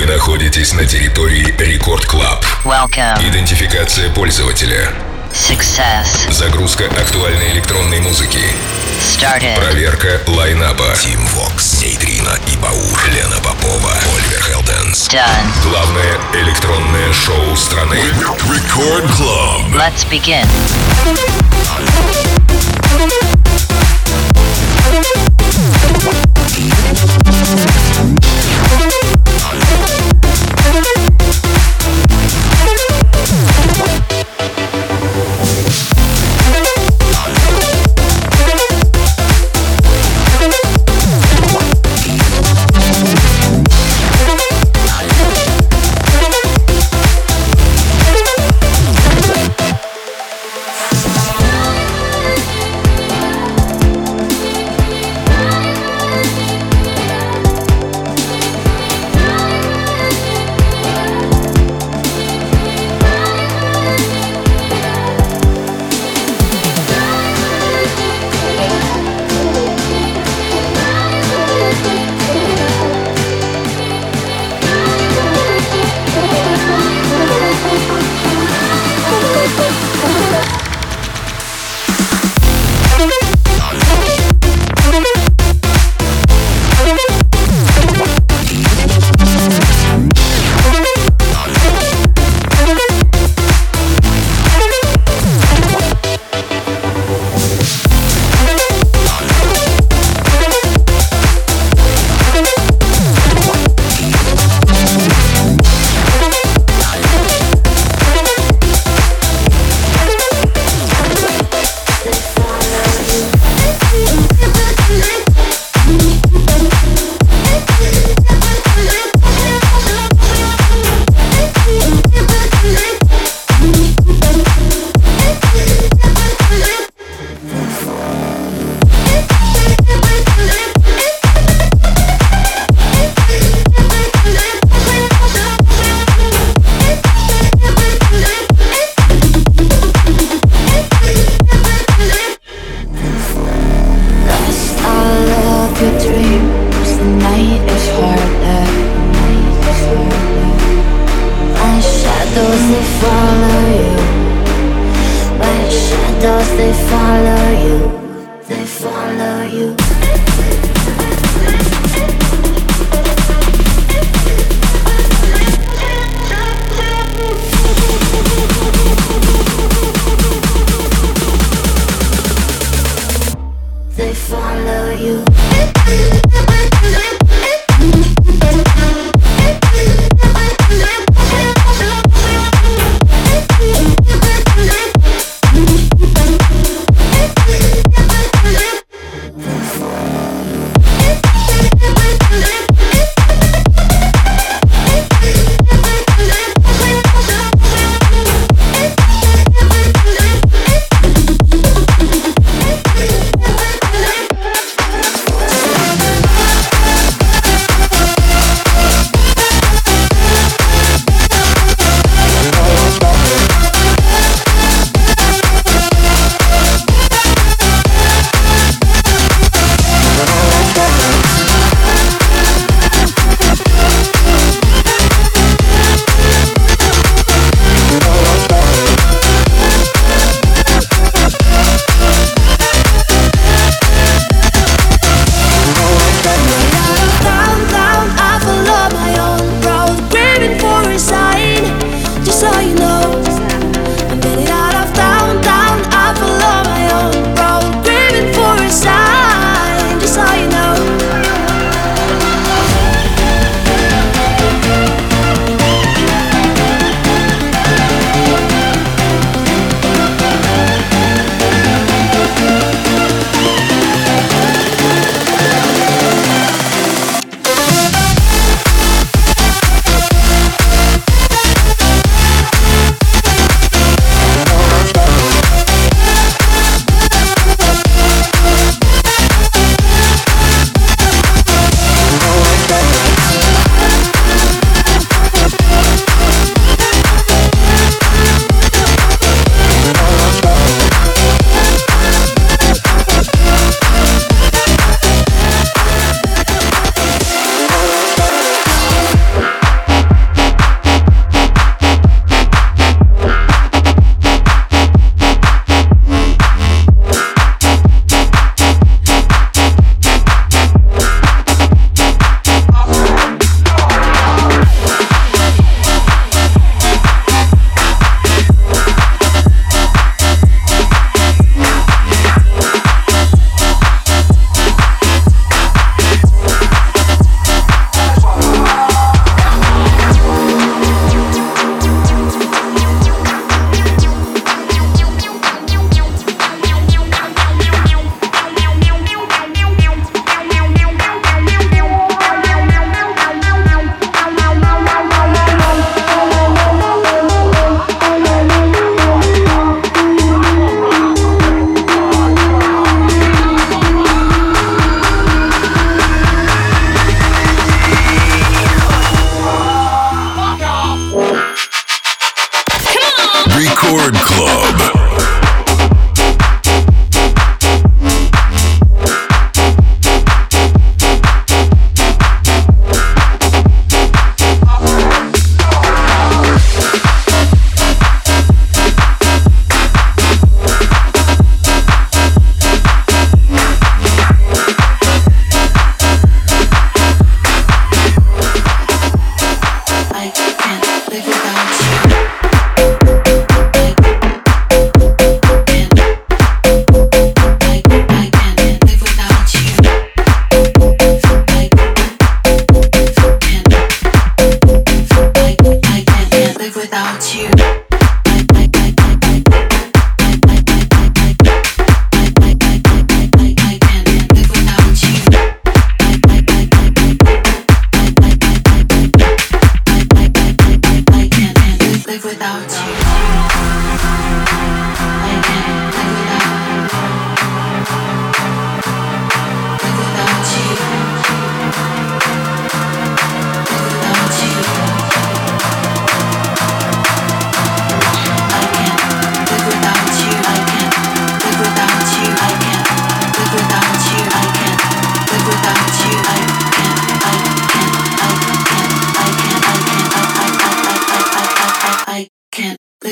Вы находитесь на территории Рекорд Клаб. Идентификация пользователя. Success. Загрузка актуальной электронной музыки. Started. Проверка лайнапа. Тим Вокс, Нейтрино и Баур, Лена Попова, Ольвер Хелденс. Done. Главное электронное шоу страны. Record Club. Let's begin. Thank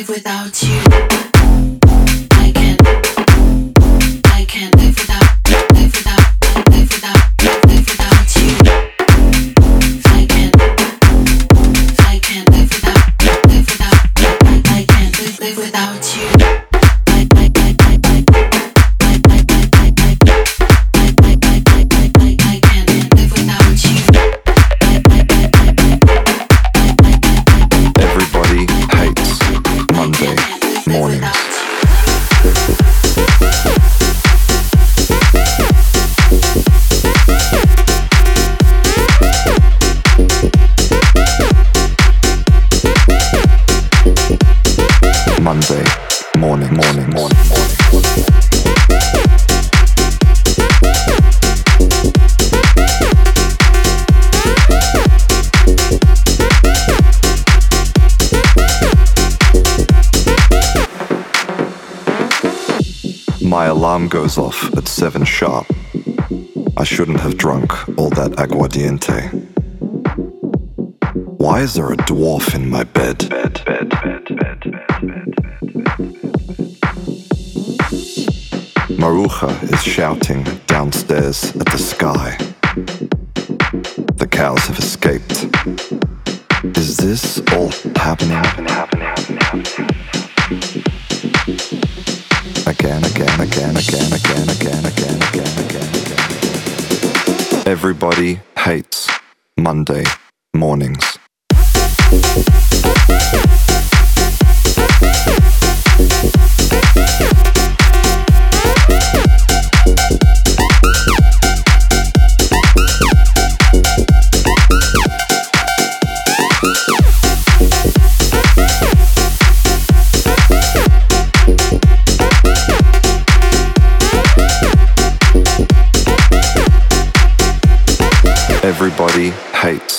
without you. Aguardiente. Why is there a dwarf in my bed? bed, bed, bed, Maruja is shouting downstairs at the sky. The cows have escaped. Is this all happening? happening, happening, happening, happening? again, again, again, again, again, again, again, again, again, again. Everybody hates Monday mornings. Everybody hates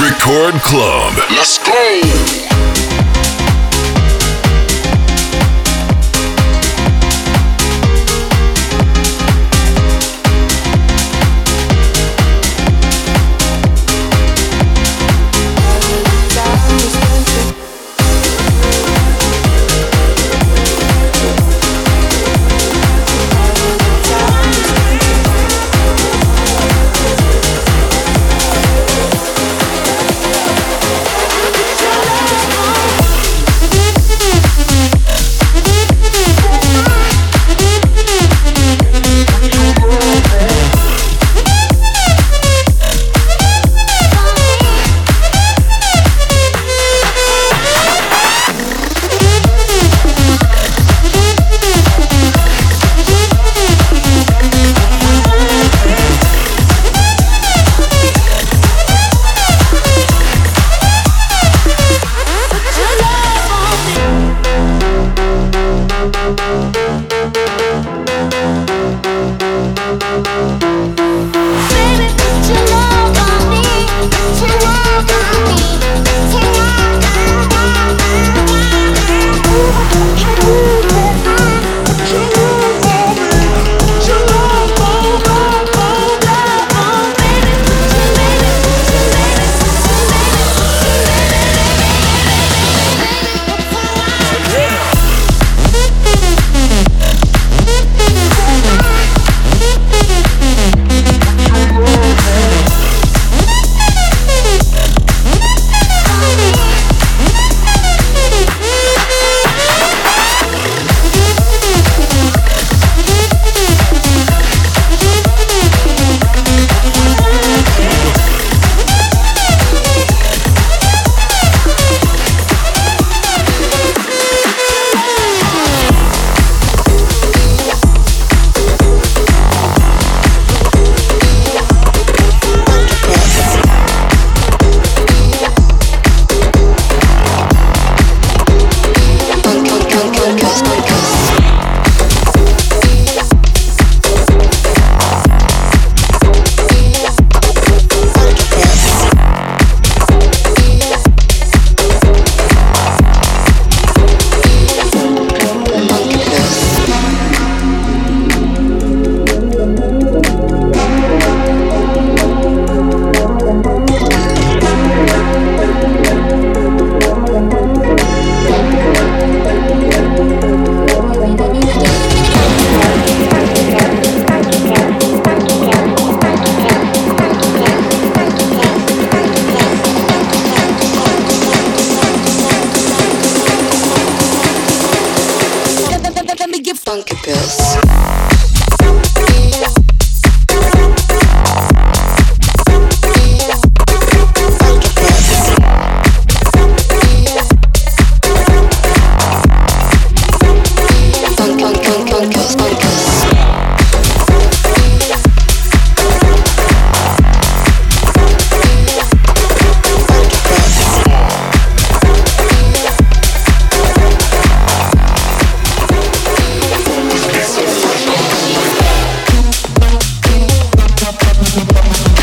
Record Club. Let's go.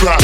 drop.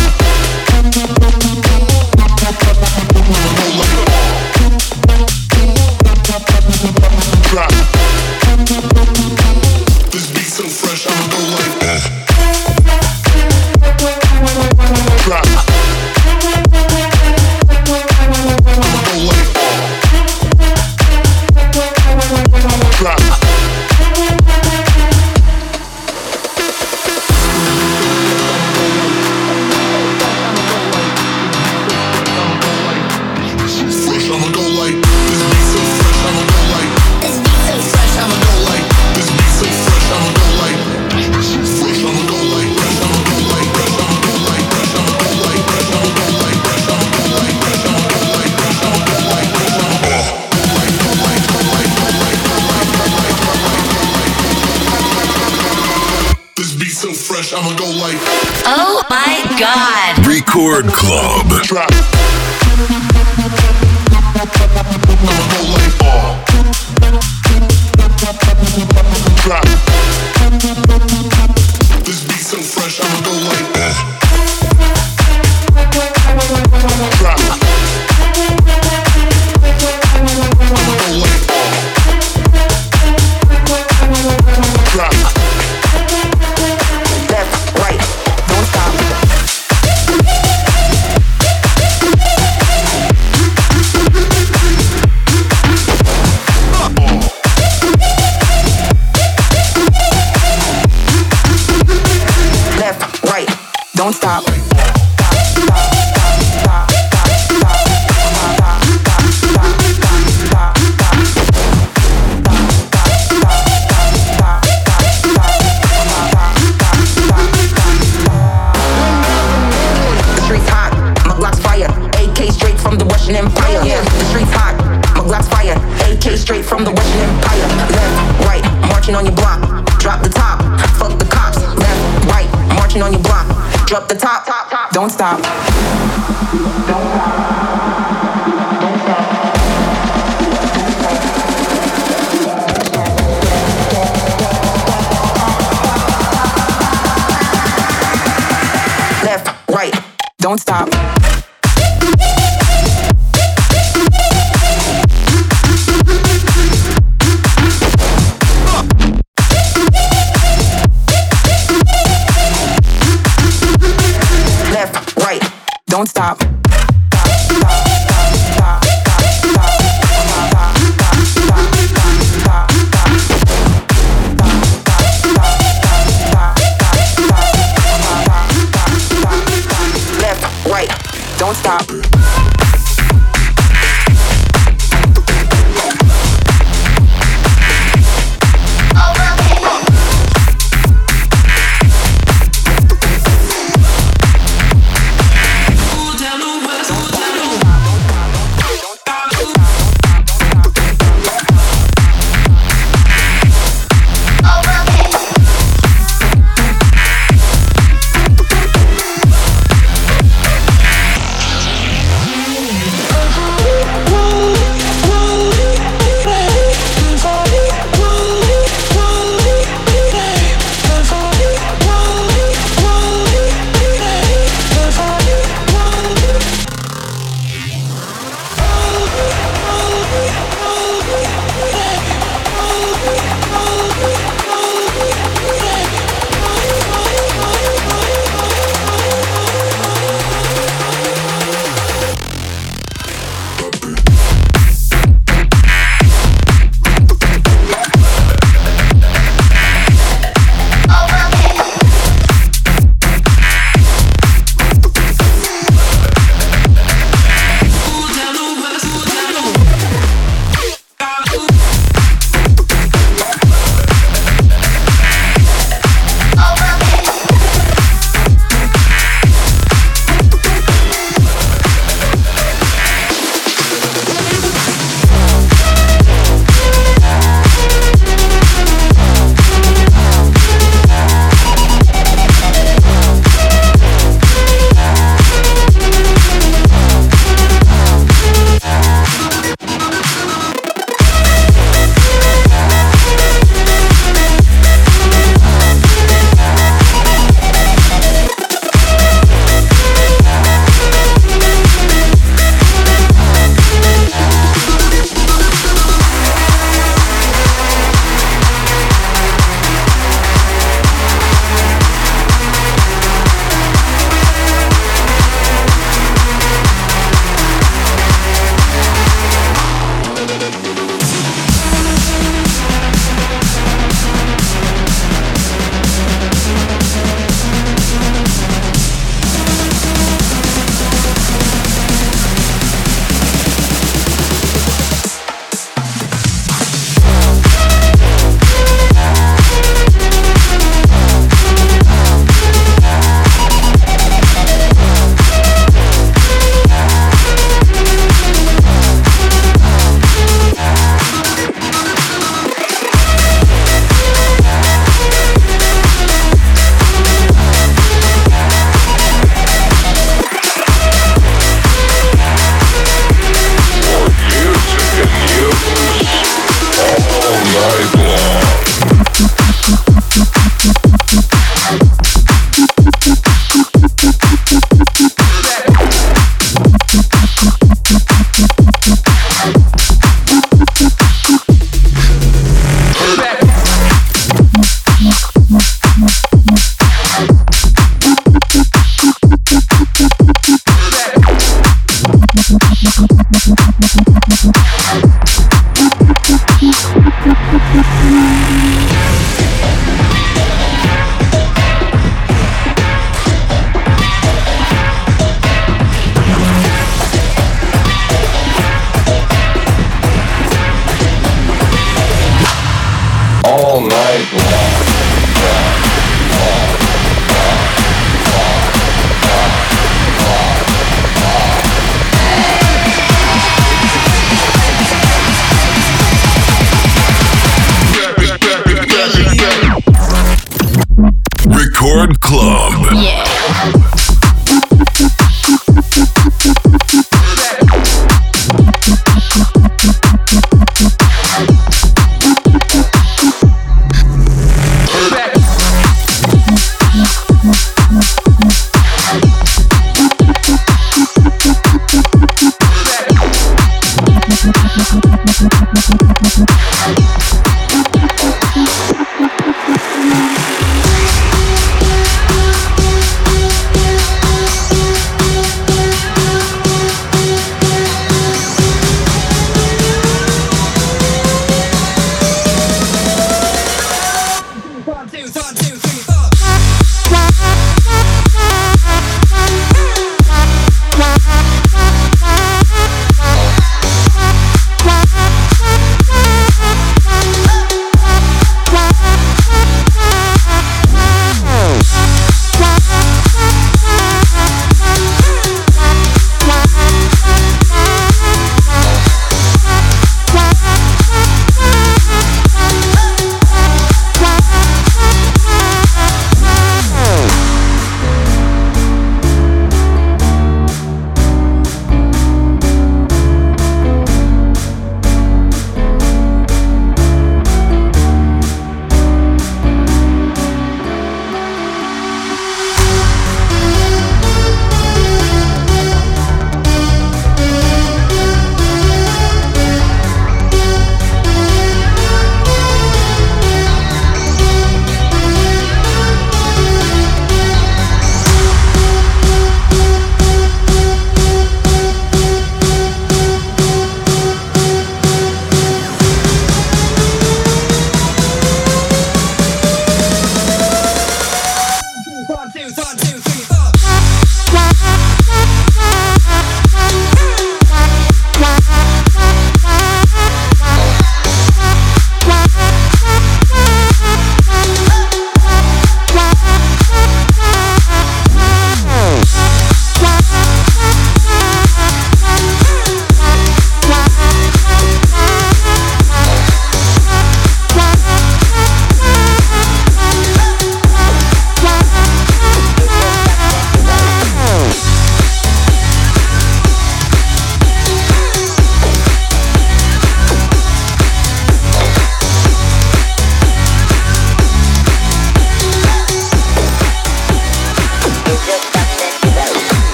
don't stop. Don't stop. Left, right, don't stop. don't stop.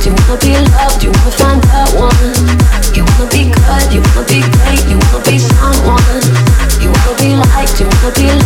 you wanna be loved? You wanna find that one? You wanna be good? You wanna be great? You wanna be someone? You wanna be liked? You wanna be loved?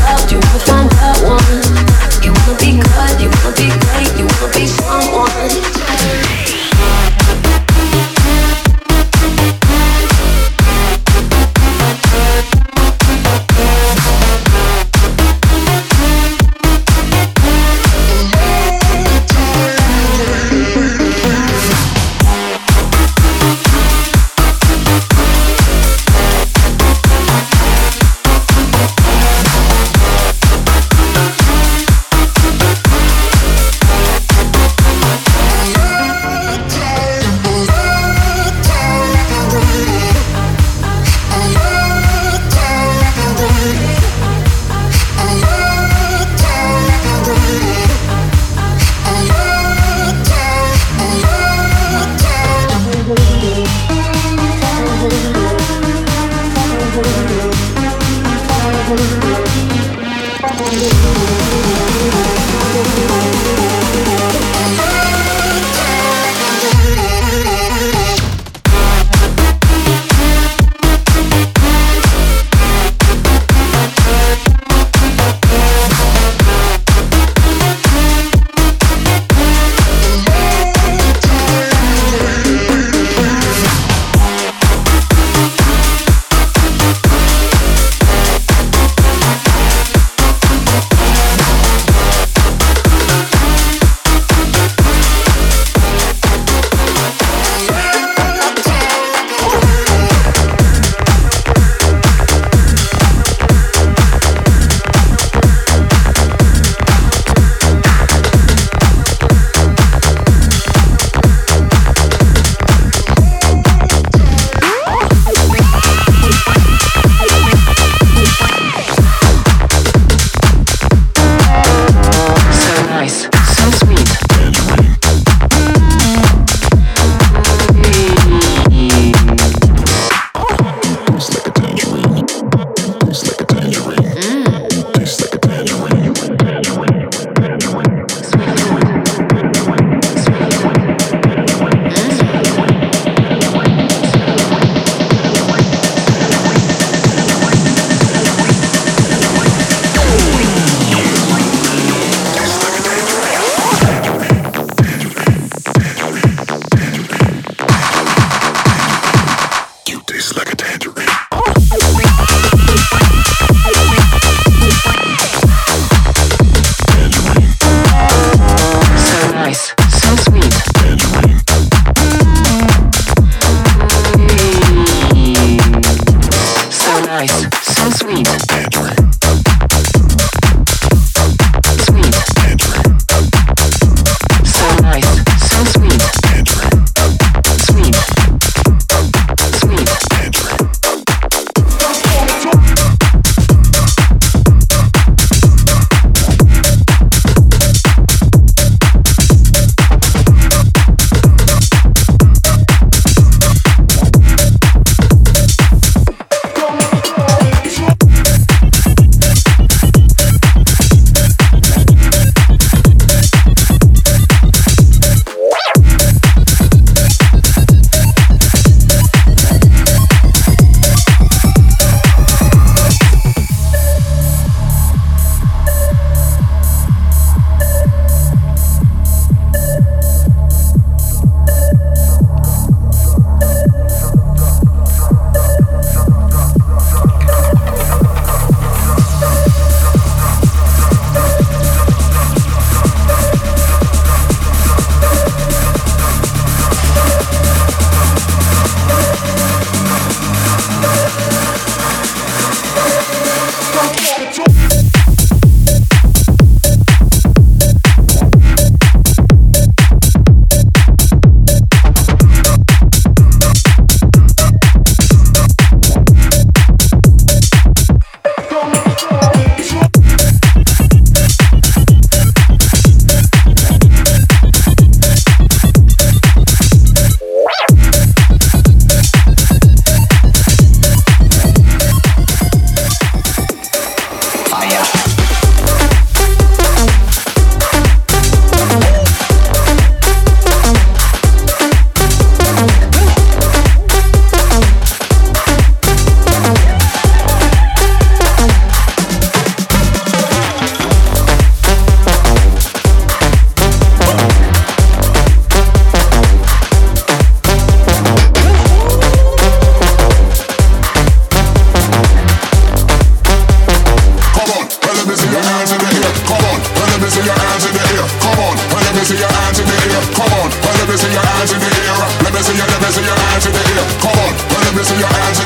your hands